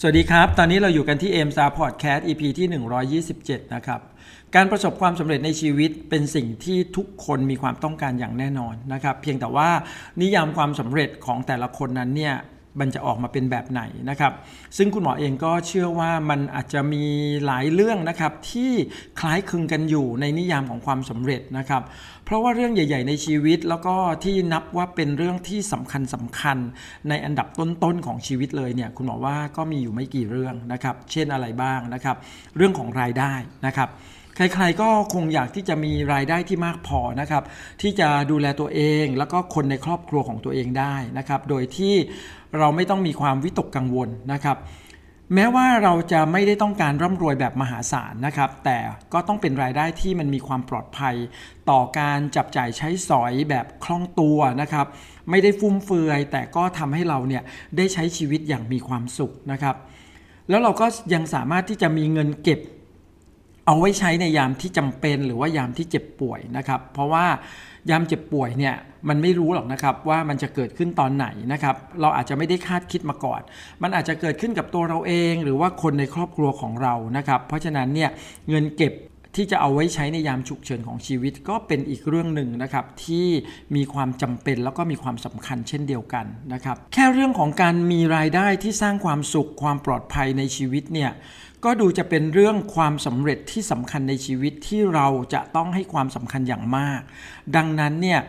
สวัสดีครับ ตอนนี้เราอยู่กันที่เอมซาพอดแคสต์ EP ที่ 127 นะครับ การประสบความสำเร็จในชีวิตเป็นสิ่งที่ทุกคนมีความต้องการอย่างแน่นอนนะครับ เพียงแต่ว่านิยามความสำเร็จของแต่ละคนนั้นเนี่ย มันจะออกมาเป็นแบบไหนนะครับ ซึ่งคุณหมอเองก็เชื่อว่ามันอาจจะมีหลายเรื่องนะครับที่คล้ายคลึงกันอยู่ในนิยามของความสำเร็จนะครับ เพราะว่าเรื่องใหญ่ ๆ ในชีวิตแล้วก็ที่นับว่าเป็นเรื่องที่สำคัญสำคัญในอันดับต้นๆของชีวิตเลยเนี่ยคุณหมอว่าก็มีอยู่ไม่กี่เรื่องนะครับ เช่นอะไรบ้างนะครับ เรื่องของรายได้นะครับ ใครๆก็คงอยากที่จะมีรายได้ที่มากพอนะครับ ที่จะดูแลตัวเองแล้วก็คนในครอบครัวของตัวเองได้นะครับ โดยที่เราไม่ต้องมีความวิตกกังวลนะครับแม้ว่าเราจะไม่ได้ต้องการร่ำรวยแบบมหาศาลนะครับ แต่ก็ต้องเป็นรายได้ที่มันมีความปลอดภัย ต่อการจับจ่ายใช้สอยแบบคล่องตัวนะครับ ไม่ได้ฟุ่มเฟือย แต่ก็ทำให้เราเนี่ยได้ใช้ชีวิตอย่างมีความสุขนะครับ แล้วเราก็ยังสามารถที่จะมีเงินเก็บ เอาไว้ใช้ในยามที่จำเป็นหรือว่ายามที่เจ็บป่วยนะครับ เพราะว่ายามเจ็บป่วยเนี่ยมันไม่รู้หรอกนะครับว่ามันจะเกิดขึ้นตอนไหนนะครับ เราอาจจะไม่ได้คาดคิดมาก่อน มันอาจจะเกิดขึ้นกับตัวเราเอง หรือว่าคนในครอบครัวของเรานะครับ เพราะฉะนั้นเนี่ยเงินเก็บ ที่จะเอาไว้ใช้ในยามฉุกเฉินของชีวิตก็เป็นอีกเรื่องหนึ่งนะครับที่มีความจำเป็นแล้วก็มีความสำคัญเช่นเดียวกันนะครับแค่เรื่องของการมีรายได้ที่สร้างความสุขความปลอดภัยในชีวิตเนี่ยก็ดูจะเป็นเรื่องความสำเร็จที่สำคัญในชีวิตที่เราจะต้องให้ความสำคัญอย่างมาก ดังนั้นเนี่ย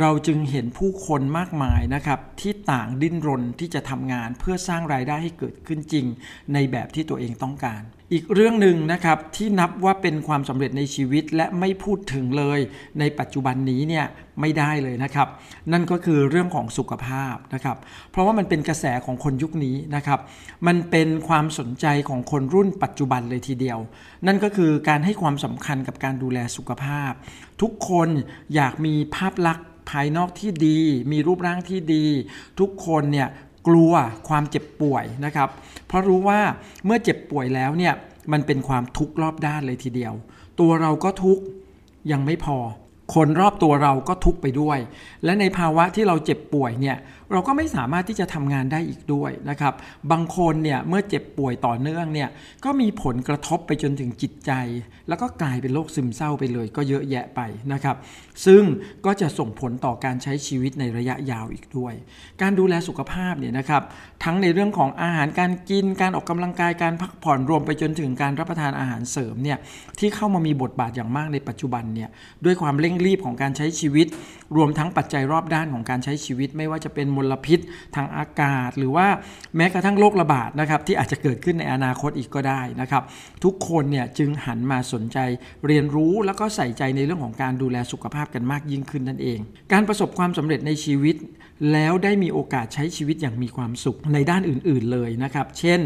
เราจึงเห็นผู้คนมากมายนะครับที่ต่างดิ้นรนที่จะทำงานเพื่อสร้างรายได้ให้เกิดขึ้นจริง ในแบบที่ตัวเองต้องการ อีกเรื่องหนึ่งนะครับที่นับว่าเป็นความสำเร็จในชีวิตและไม่พูดถึงเลยในปัจจุบันนี้เนี่ยไม่ได้เลยนะครับ นั่นก็คือเรื่องของสุขภาพนะครับ เพราะว่ามันเป็นกระแสของคนยุคนี้นะครับ มันเป็นความสนใจของคนรุ่นปัจจุบันเลยทีเดียว นั่นก็คือการให้ความสำคัญกับการดูแลสุขภาพ ทุกคนอยากมีภาพลักษณ์ภายนอกที่ดี มีรูปร่างที่ดี ทุกคนเนี่ย กลัวความเจ็บป่วยนะครับ เพราะรู้ว่าเมื่อเจ็บป่วยแล้วเนี่ยมันเป็นความทุกข์รอบด้านเลยทีเดียว ตัวเราก็ทุกข์ยังไม่พอ คนรอบตัวเราก็ทุกไปด้วย และในภาวะที่เราเจ็บป่วยเนี่ยเราก็ไม่สามารถที่จะทำงานได้อีกด้วยนะครับ บางคนเนี่ยเมื่อเจ็บป่วยต่อเนื่องเนี่ยก็มีผลกระทบไปจนถึงจิตใจ แล้วก็กลายเป็นโรคซึมเศร้าไปเลย ก็เยอะแยะไปนะครับ ซึ่งก็จะส่งผลต่อการใช้ชีวิตในระยะยาวอีกด้วย การดูแลสุขภาพเนี่ยนะครับ ทั้งในเรื่องของอาหารการกิน การออกกำลังกายการพักผ่อนรวมไปจนถึงการรับประทานอาหารเสริมเนี่ยที่เข้ามามีบทบาทอย่างมากในปัจจุบันเนี่ยด้วยความเร่งรีบของการใช้ชีวิต รวมทั้งปัจจัยรอบด้านของการใช้ชีวิต ไม่ว่าจะเป็นมลพิษทางอากาศ หรือว่าแม้กระทั่งโรคระบาดนะครับที่อาจจะเกิดขึ้นในอนาคตอีกก็ได้นะครับ ทุกคนเนี่ยจึงหันมาสนใจเรียนรู้แล้วก็ใส่ใจในเรื่องของการดูแลสุขภาพกันมากยิ่งขึ้นนั่นเอง การประสบความสำเร็จในชีวิต แล้วได้มีโอกาสใช้ชีวิตอย่างมีความสุขในด้านอื่น ๆเลยนะครับ เช่น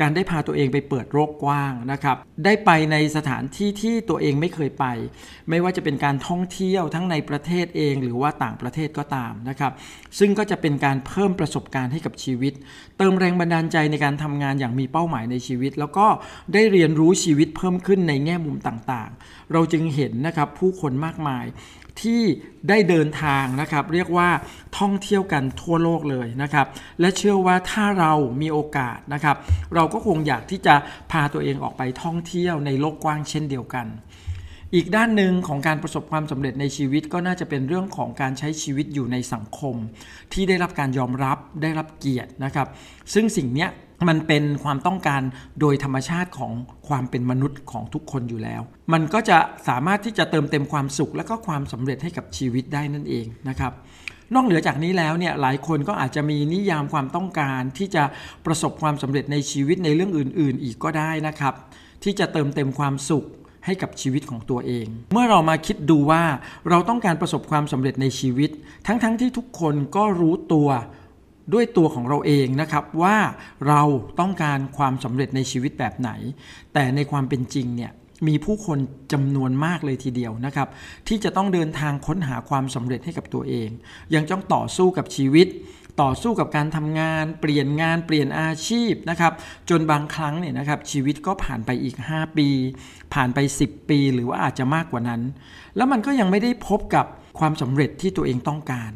การได้พาตัวเองไปเปิดโลกกว้างนะครับ ได้ไปในสถานที่ที่ตัวเองไม่เคยไป ไม่ว่าจะเป็นการท่องเที่ยวทั้งในประเทศเองหรือว่าต่างประเทศก็ตามนะครับ ซึ่งก็จะเป็นการเพิ่มประสบการณ์ให้กับชีวิต เติมแรงบันดาลใจในการทำงานอย่างมีเป้าหมายในชีวิต แล้วก็ได้เรียนรู้ชีวิตเพิ่มขึ้นในแง่มุมต่างๆ เราจึงเห็นนะครับผู้คนมากมายที่ได้เดินทางนะครับ เรียกว่าท่องเที่ยวกันทั่วโลกเลยนะครับ และเชื่อว่าถ้าเรามีโอกาสนะครับ เราก็คงอยากที่จะพาตัวเองออกไปท่องเที่ยวในโลกกว้างเช่นเดียวกัน อีกด้านหนึ่งของการประสบความสำเร็จในชีวิตก็น่าจะเป็นเรื่องของการใช้ชีวิตอยู่ในสังคม ที่ได้รับการยอมรับได้รับเกียรตินะครับ ซึ่งสิ่งนี้มันเป็นความต้องการโดยธรรมชาติของความเป็นมนุษย์ของทุกคนอยู่แล้ว มันก็จะสามารถที่จะเติมเต็มความสุข และก็ความสำเร็จให้กับชีวิตได้นั่นเองนะครับนอกเหนือจากนี้แล้วเนี่ยหลายคนก็อาจจะมีนิยามความต้องการที่จะประสบความสำเร็จในชีวิตในเรื่องอื่น ๆ อีกก็ได้นะครับ ที่จะเติมเต็มความสุข ให้กับชีวิตของตัวเอง เมื่อเรามาคิดดูว่าเราต้องการประสบความสำเร็จในชีวิต ทั้งๆทที่ทุกคนก็รู้ตัวด้วยตัวของเราเองนะครับว่าเราต้องการความสำเร็จในชีวิตแบบไหน แต่ในความเป็นจริงเนี่ยมีผู้คนจำนวนมากเลยทีเดียวนะครับ ที่จะต้องเดินทางค้นหาความสำเร็จให้กับตัวเอง ยังต้องต่อสู้กับชีวิต ต่อสู้กับการทำงาน เปลี่ยนงานเปลี่ยนอาชีพนะครับ จนบางครั้งเนี่ยนะครับชีวิตก็ผ่านไปอีก 5 ปี ผ่านไป 10 ปีหรือว่าอาจจะมากกว่านั้น แล้วมันก็ยังไม่ได้พบกับความสำเร็จที่ตัวเองต้องการ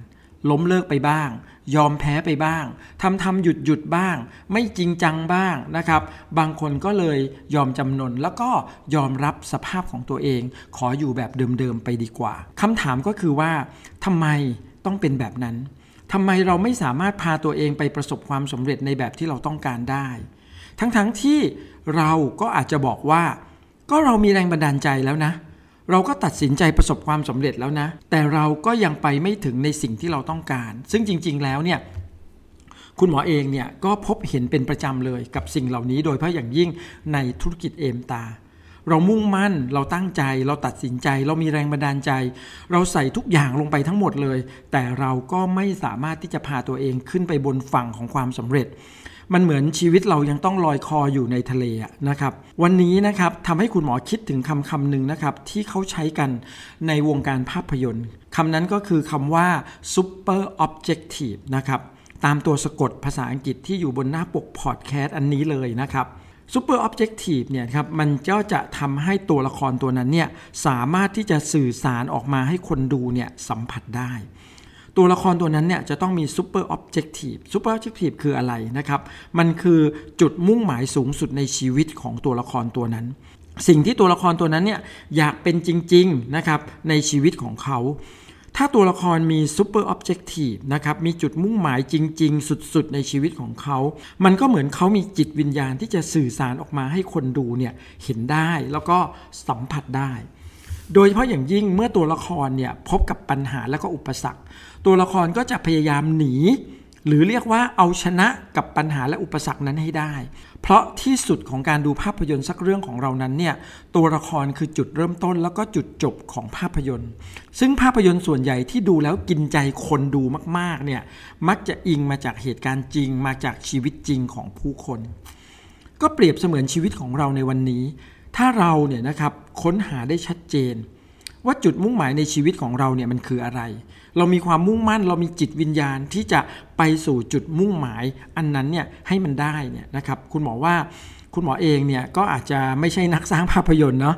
ล้มเลิกไปบ้าง ยอมแพ้ไปบ้างทำทำหยุดหยุดบ้าง ไม่จริงจังบ้างนะครับ บางคนก็เลยยอมจำนนแล้วก็ยอมรับสภาพของตัวเอง ขออยู่แบบเดิมๆไปดีกว่าคำถามก็คือว่าทำไมต้องเป็นแบบนั้น ทำไมเราไม่สามารถพาตัวเองไปประสบความสำเร็จในแบบที่เราต้องการได้ ทั้งๆทที่เราก็อาจจะบอกว่า ก็เรามีแรงบันดาลใจแล้วนะ เราก็ตัดสินใจประสบความสำเร็จแล้วนะ แต่เราก็ยังไปไม่ถึงในสิ่งที่เราต้องการ ซึ่งจริง ๆ แล้วเนี่ยคุณหมอเองเนี่ยก็พบเห็นเป็นประจำเลยกับสิ่งเหล่านี้โดยเฉพาะอย่างยิ่งในธุรกิจเอมตา เรามุ่งมั่น เราตั้งใจ เราตัดสินใจ เรามีแรงบันดาลใจ เราใส่ทุกอย่างลงไปทั้งหมดเลย แต่เราก็ไม่สามารถที่จะพาตัวเองขึ้นไปบนฝั่งของความสำเร็จ มันเหมือนชีวิตเรายังต้องลอยคออยู่ในทะเลนะครับ วันนี้นะครับทำให้คุณหมอคิดถึงคำคำหนึ่งนะครับที่เขาใช้กันในวงการภาพยนตร์คำนั้นก็คือคำว่า super objective นะครับตามตัวสะกดภาษาอังกฤษที่อยู่บนหน้าปกพอดแคสต์อันนี้เลยนะครับ Super Objective เนี่ยครับมันก็จะทำให้ตัวละครตัวนั้นเนี่ยสามารถที่จะสื่อสารออกมาให้คนดูเนี่ยสัมผัสได้ ตัวละครตัวนั้นเนี่ยจะต้องมี Super Objective Super Objective คืออะไรนะครับ มันคือจุดมุ่งหมายสูงสุดในชีวิตของตัวละครตัวนั้น สิ่งที่ตัวละครตัวนั้นเนี่ยอยากเป็นจริงๆนะครับในชีวิตของเขา ถ้าตัวละครมีซูเปอร์ออบเจกตีฟนะครับ มีจุดมุ่งหมายจริง ๆ สุด ๆ ในชีวิตของเขา มันก็เหมือนเขามีจิตวิญญาณที่จะสื่อสารออกมาให้คนดูเนี่ยเห็นได้แล้วก็สัมผัสได้ โดยเฉพาะอย่างยิ่งเมื่อตัวละครเนี่ยพบกับปัญหาและก็อุปสรรค ตัวละครก็จะพยายามหนี หรือเรียกว่าเอาชนะกับปัญหาและอุปสรรคนั้นให้ได้ เพราะที่สุดของการดูภาพยนตร์สักเรื่องของเรานั้นเนี่ยตัวละครคือจุดเริ่มต้นแล้วก็จุดจบของภาพยนตร์ ซึ่งภาพยนตร์ส่วนใหญ่ที่ดูแล้วกินใจคนดูมากๆเนี่ยมักจะอิงมาจากเหตุการณ์จริง มาจากชีวิตจริงของผู้คน ก็เปรียบเสมือนชีวิตของเราในวันนี้ ถ้าเราเนี่ยนะครับค้นหาได้ชัดเจน ว่าจุดมุ่งหมายในชีวิตของเราเนี่ยมันคืออะไร เรามีความมุ่งมั่น เรามีจิตวิญญาณที่จะไปสู่จุดมุ่งหมายอันนั้นเนี่ยให้มันได้เนี่ยนะครับคุณหมอว่าคุณหมอเองเนี่ยก็อาจจะไม่ใช่นักสร้างภาพยนตร์เนาะ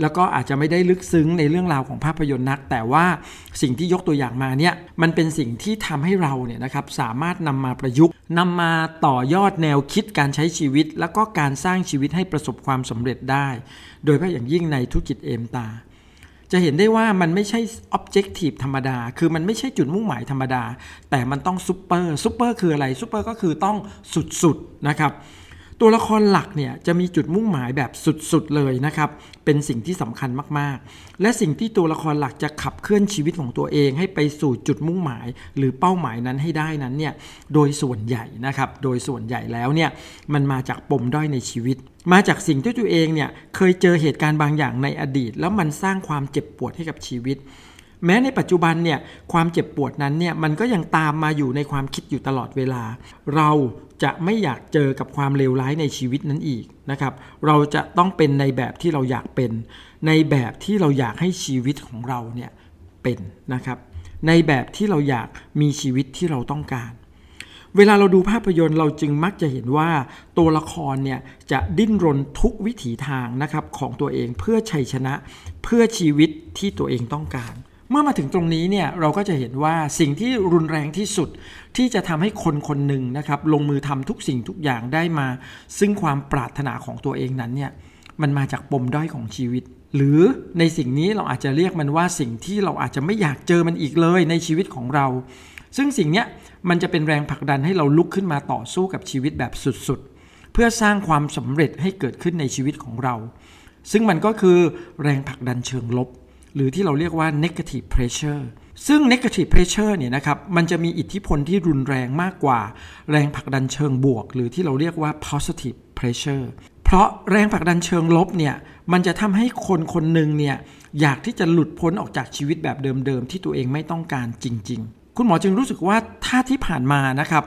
แล้วก็อาจจะไม่ได้ลึกซึ้งในเรื่องราวของภาพยนตร์นัก แต่ว่าสิ่งที่ยกตัวอย่างมาเนี่ยมันเป็นสิ่งที่ทำให้เราเนี่ยนะครับสามารถนำมาประยุกต์นำมาต่อยอดแนวคิดการใช้ชีวิต แล้วก็การสร้างชีวิตให้ประสบความสำเร็จได้ โดยเฉพาะอย่างยิ่งในธุรกิจเอมตา จะเห็นได้ว่ามันไม่ใช่ objective ธรรมดา คือมันไม่ใช่จุดมุ่งหมายธรรมดา แต่มันต้อง super super คืออะไรซูเปอร์ก็คือต้องสุดๆนะครับ ตัวละครหลักเนี่ยจะมีจุดมุ่งหมายแบบสุดๆเลยนะครับ เป็นสิ่งที่สำคัญมากๆ และสิ่งที่ตัวละครหลักจะขับเคลื่อนชีวิตของตัวเองให้ไปสู่จุดมุ่งหมาย หรือเป้าหมายนั้นให้ได้นั้นเนี่ยโดยส่วนใหญ่นะครับ โดยส่วนใหญ่แล้วเนี่ยมันมาจากปมด้อยในชีวิต มาจากสิ่งที่ตัวเองเนี่ยเคยเจอเหตุการณ์บางอย่างในอดีต แล้วมันสร้างความเจ็บปวดให้กับชีวิต แม้ในปัจจุบันเนี่ยความเจ็บปวดนั้นเนี่ยมันก็ยังตามมาอยู่ในความคิดอยู่ตลอดเวลา เราจะไม่อยากเจอกับความเลวร้ายในชีวิตนั้นอีกนะครับ เราจะต้องเป็นในแบบที่เราอยากเป็น ในแบบที่เราอยากให้ชีวิตของเราเนี่ยเป็นนะครับ ในแบบที่เราอยากมีชีวิตที่เราต้องการ เวลาเราดูภาพยนตร์เราจึงมักจะเห็นว่าตัวละครเนี่ยจะดิ้นรนทุกวิถีทางนะครับของตัวเองเพื่อชัยชนะเพื่อชีวิตที่ตัวเองต้องการ เมื่อมาถึงตรงนี้เนี่ยเราก็จะเห็นว่าสิ่งที่รุนแรงที่สุดที่จะทำให้คนคนหนึ่งนะครับลงมือทำทุกสิ่งทุกอย่างได้มา ซึ่งความปรารถนาของตัวเองนั้นเนี่ยมันมาจากปมด้อยของชีวิต หรือในสิ่งนี้เราอาจจะเรียกมันว่าสิ่งที่เราอาจจะไม่อยากเจอมันอีกเลยในชีวิตของเรา ซึ่งสิ่งเนี้ยมันจะเป็นแรงผลักดันให้เราลุกขึ้นมาต่อสู้กับชีวิตแบบสุดๆ เพื่อสร้างความสำเร็จให้เกิดขึ้นในชีวิตของเรา ซึ่งมันก็คือแรงผลักดันเชิงลบ หรือที่เราเรียกว่า negative pressure ซึ่ง negative pressure เนี่ยนะครับมันจะมีอิทธิพลที่รุนแรงมากกว่า แรงผลักดันเชิงบวก หรือที่เราเรียกว่า positive pressure เพราะแรงผลักดันเชิงลบเนี่ยมันจะทำให้คนคนหนึ่งเนี่ยอยากที่จะหลุดพ้นออกจากชีวิตแบบเดิมๆที่ตัวเองไม่ต้องการจริง ๆ คุณหมอจึงรู้สึกว่าถ้าที่ผ่านมานะครับ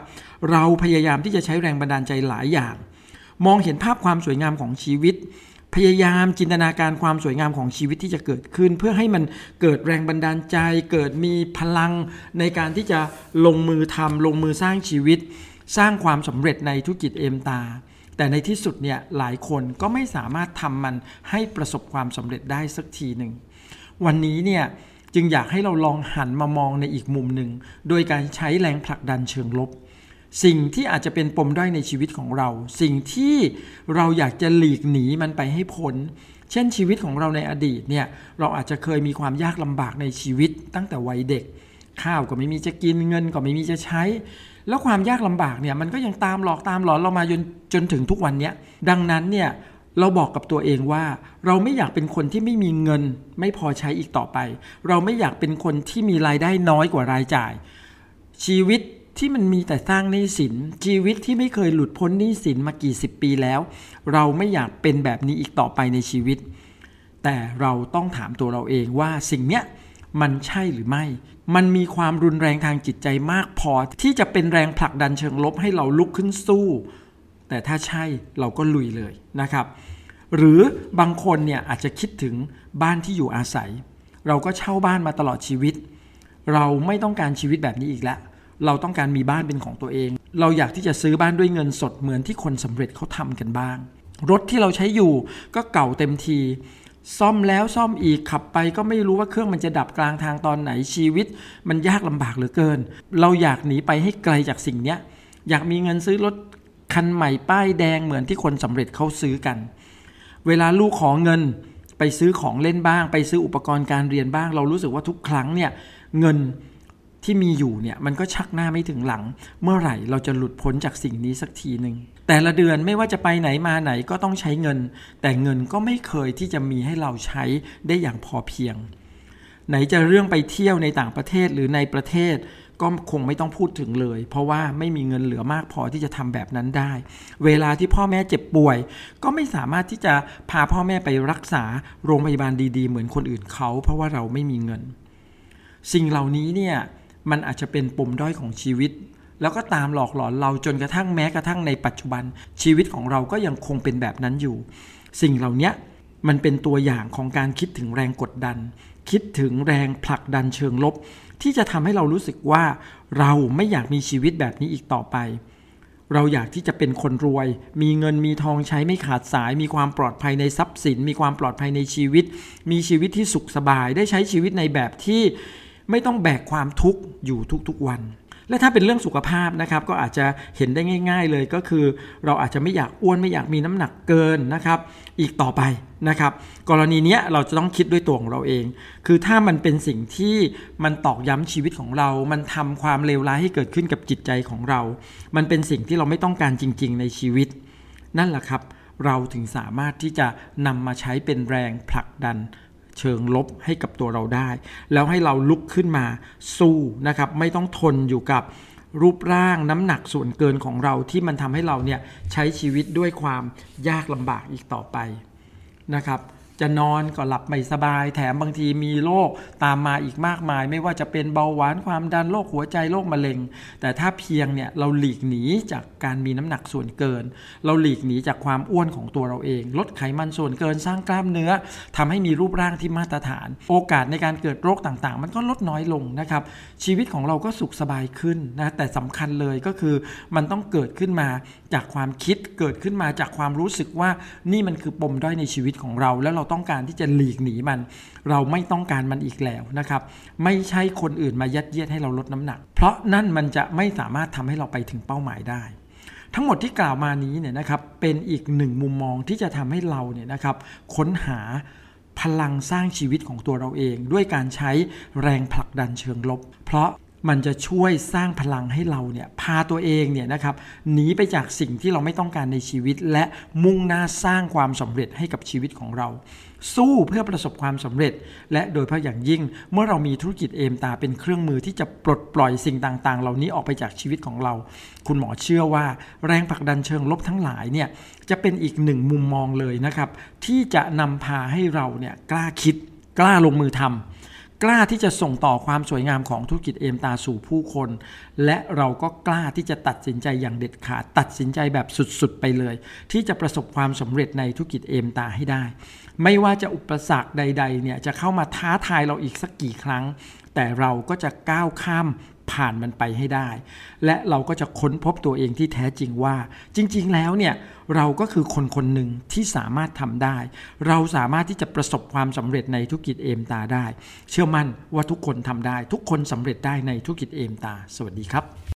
เราพยายามที่จะใช้แรงบันดาลใจหลายอย่าง มองเห็นภาพความสวยงามของชีวิต พยายามจินตนาการความสวยงามของชีวิตที่จะเกิดขึ้น เพื่อให้มันเกิดแรงบันดาลใจ เกิดมีพลังในการที่จะลงมือทำลงมือสร้างชีวิต สร้างความสำเร็จในธุรกิจเอมตา แต่ในที่สุดเนี่ยหลายคนก็ไม่สามารถทำมันให้ประสบความสำเร็จได้สักทีหนึ่งวันนี้เนี่ยจึงอยากให้เราลองหันมามองในอีกมุมหนึ่ง โดยการใช้แรงผลักดันเชิงลบ สิ่งที่อาจจะเป็นปมด้อยในชีวิตของเรา สิ่งที่เราอยากจะหลีกหนีมันไปให้พ้น เช่นชีวิตของเราในอดีตเนี่ยเราอาจจะเคยมีความยากลำบากในชีวิตตั้งแต่วัยเด็ก ข้าวก็ไม่มีจะกินเงินก็ไม่มีจะใช้ แล้วความยากลำบากเนี่ยมันก็ยังตามหลอกตามหลอนเรามาจนจนถึงทุกวันนี้ดังนั้นเนี่ยเราบอกกับตัวเองว่า เราไม่อยากเป็นคนที่ไม่มีเงิน ไม่พอใช้อีกต่อไป เราไม่อยากเป็นคนที่มีรายได้น้อยกว่ารายจ่าย ชีวิต ที่มันมีแต่สร้างหนี้สินชีวิตที่ไม่เคยหลุดพ้นหนี้สินมากี่สิบปีแล้ว เราไม่อยากเป็นแบบนี้อีกต่อไปในชีวิต แต่เราต้องถามตัวเราเองว่าสิ่งเนี้ยมันใช่หรือไม่ มันมีความรุนแรงทางจิตใจมากพอ ที่จะเป็นแรงผลักดันเชิงลบให้เราลุกขึ้นสู้ แต่ถ้าใช่เราก็ลุยเลยนะครับ หรือบางคนเนี่ยอาจจะคิดถึงบ้านที่อยู่อาศัย เราก็เช่าบ้านมาตลอดชีวิต เราไม่ต้องการชีวิตแบบนี้อีกแล้ว เราต้องการมีบ้านเป็นของตัวเอง เราอยากที่จะซื้อบ้านด้วยเงินสดเหมือนที่คนสำเร็จเขาทำกันบ้าง รถที่เราใช้อยู่ก็เก่าเต็มที ซ่อมแล้วซ่อมอีกขับไปก็ไม่รู้ว่าเครื่องมันจะดับกลางทางตอนไหนชีวิต มันยากลำบากเหลือเกิน เราอยากหนีไปให้ไกลจากสิ่งเนี้ยอยากมีเงินซื้อรถคันใหม่ป้ายแดงเหมือนที่คนสำเร็จเขาซื้อกัน เวลาลูกขอเงินไปซื้อของเล่นบ้าง ไปซื้ออุปกรณ์การเรียนบ้าง เรารู้สึกว่าทุกครั้งเนี่ยเงิน ที่มีอยู่เนี่ยมันก็ชักหน้าไม่ถึงหลัง เมื่อไหร่เราจะหลุดพ้นจากสิ่งนี้สักทีหนึ่งแต่ละเดือนไม่ว่าจะไปไหนมาไหนก็ต้องใช้เงิน แต่เงินก็ไม่เคยที่จะมีให้เราใช้ได้อย่างพอเพียง ไหนจะเรื่องไปเที่ยวในต่างประเทศหรือในประเทศก็คงไม่ต้องพูดถึงเลย เพราะว่าไม่มีเงินเหลือมากพอที่จะทำแบบนั้นได้ เวลาที่พ่อแม่เจ็บป่วย ก็ไม่สามารถที่จะพาพ่อแม่ไปรักษาโรงพยาบาลดีๆ เหมือนคนอื่นเขา เพราะว่าเราไม่มีเงิน สิ่งเหล่านี้เนี่ย มันอาจจะเป็นปมด้อยของชีวิต แล้วก็ตามหลอกหลอนเราจนกระทั่งแม้กระทั่งในปัจจุบัน ชีวิตของเราก็ยังคงเป็นแบบนั้นอยู่ สิ่งเหล่านี้มันเป็นตัวอย่างของการคิดถึงแรงกดดัน คิดถึงแรงผลักดันเชิงลบ ที่จะทำให้เรารู้สึกว่า เราไม่อยากมีชีวิตแบบนี้อีกต่อไป เราอยากที่จะเป็นคนรวย มีเงินมีทองใช้ไม่ขาดสาย มีความปลอดภัยในทรัพย์สิน มีความปลอดภัยในชีวิต มีชีวิตที่สุขสบาย ได้ใช้ชีวิตในแบบที่ ไม่ต้องแบกความทุกข์อยู่ทุกๆวัน และถ้าเป็นเรื่องสุขภาพนะครับ ก็อาจจะเห็นได้ง่าย ๆ เลยก็คือ เราอาจจะไม่อยากอ้วนไม่อยากมีน้ำหนักเกินนะครับ อีกต่อไปนะครับ กรณีนี้เราจะต้องคิดด้วยตัวของเราเอง คือถ้ามันเป็นสิ่งที่มันตอกย้ำชีวิตของเรา มันทำความเลวร้ายให้เกิดขึ้นกับจิตใจของเรา มันเป็นสิ่งที่เราไม่ต้องการจริง ๆ ในชีวิต นั่นแหละครับ เราถึงสามารถที่จะนำมาใช้เป็นแรงผลักดัน เชิงลบให้กับตัวเราได้ แล้วให้เราลุกขึ้นมาสู้นะครับ ไม่ต้องทนอยู่กับรูปร่างน้ำหนักส่วนเกินของเราที่มันทำให้เราเนี่ยใช้ชีวิตด้วยความยากลำบากอีกต่อไปนะครับ จะนอนก็หลับไม่สบาย แถมบางทีมีโรคตามมาอีกมากมาย ไม่ว่าจะเป็นเบาหวานความดันโรคหัวใจโรคมะเร็ง แต่ถ้าเพียงเนี่ยเราหลีกหนีจากการมีน้ำหนักส่วนเกิน เราหลีกหนีจากความอ้วนของตัวเราเอง ลดไขมันส่วนเกินสร้างกล้ามเนื้อทำให้มีรูปร่างที่มาตรฐาน โอกาสในการเกิดโรคต่างๆ มันก็ลดน้อยลงนะครับชีวิตของเราก็สุขสบายขึ้นนะแต่สำคัญเลยก็คือมันต้องเกิดขึ้นมาจากความคิดเกิดขึ้นมาจากความรู้สึกว่านี่มันคือปมด้อยในชีวิตของเราแล้วเราราต้องการที่จะหลีกหนีมัน เราไม่ต้องการมันอีกแล้วนะครับ ไม่ใช่คนอื่นมายัดเยียดให้เราลดน้ำหนัก เพราะนั่นมันจะไม่สามารถทำให้เราไปถึงเป้าหมายได้ ทั้งหมดที่กล่าวมานี้เนี่ยนะครับเป็นอีกหนึ่งมุมมองที่จะทำให้เราเนี่ยนะครับค้นหาพลังสร้างชีวิตของตัวเราเอง ด้วยการใช้แรงผลักดันเชิงลบ เพราะ มันจะช่วยสร้างพลังให้เราเนี่ยพาตัวเองเนี่ยนะครับหนีไปจากสิ่งที่เราไม่ต้องการในชีวิต และมุ่งหน้าสร้างความสำเร็จให้กับชีวิตของเรา สู้เพื่อประสบความสำเร็จ และโดยเฉพาะอย่างยิ่ง เมื่อเรามีธุรกิจเอมตาเป็นเครื่องมือที่จะปลดปล่อยสิ่งต่างๆ เหล่านี้ออกไปจากชีวิตของเรา คุณหมอเชื่อว่าแรงผลักดันเชิงลบทั้งหลายเนี่ยจะเป็นอีกหนึ่งมุมมองเลยนะครับที่จะนำพาให้เราเนี่ยกล้าคิดกล้าลงมือทำ กล้าที่จะส่งต่อความสวยงามของธุรกิจเอมตาสู่ผู้คน และเราก็กล้าที่จะตัดสินใจอย่างเด็ดขาด ตัดสินใจแบบสุดๆไปเลย ที่จะประสบความสำเร็จในธุรกิจเอมตาให้ได้ ไม่ว่าจะอุปสรรคใดๆเนี่ยจะเข้ามาท้าทายเราอีกสักกี่ครั้ง แต่เราก็จะก้าวข้าม ผ่านมันไปให้ได้ และเราก็จะค้นพบตัวเองที่แท้จริงว่า จริง ๆ แล้วเนี่ยเราก็คือคนคนหนึ่งที่สามารถทำได้ เราสามารถที่จะประสบความสำเร็จในธุรกิจเอมตาได้ เชื่อมั่นว่าทุกคนทำได้ ทุกคนสำเร็จได้ในธุรกิจเอมตา สวัสดีครับ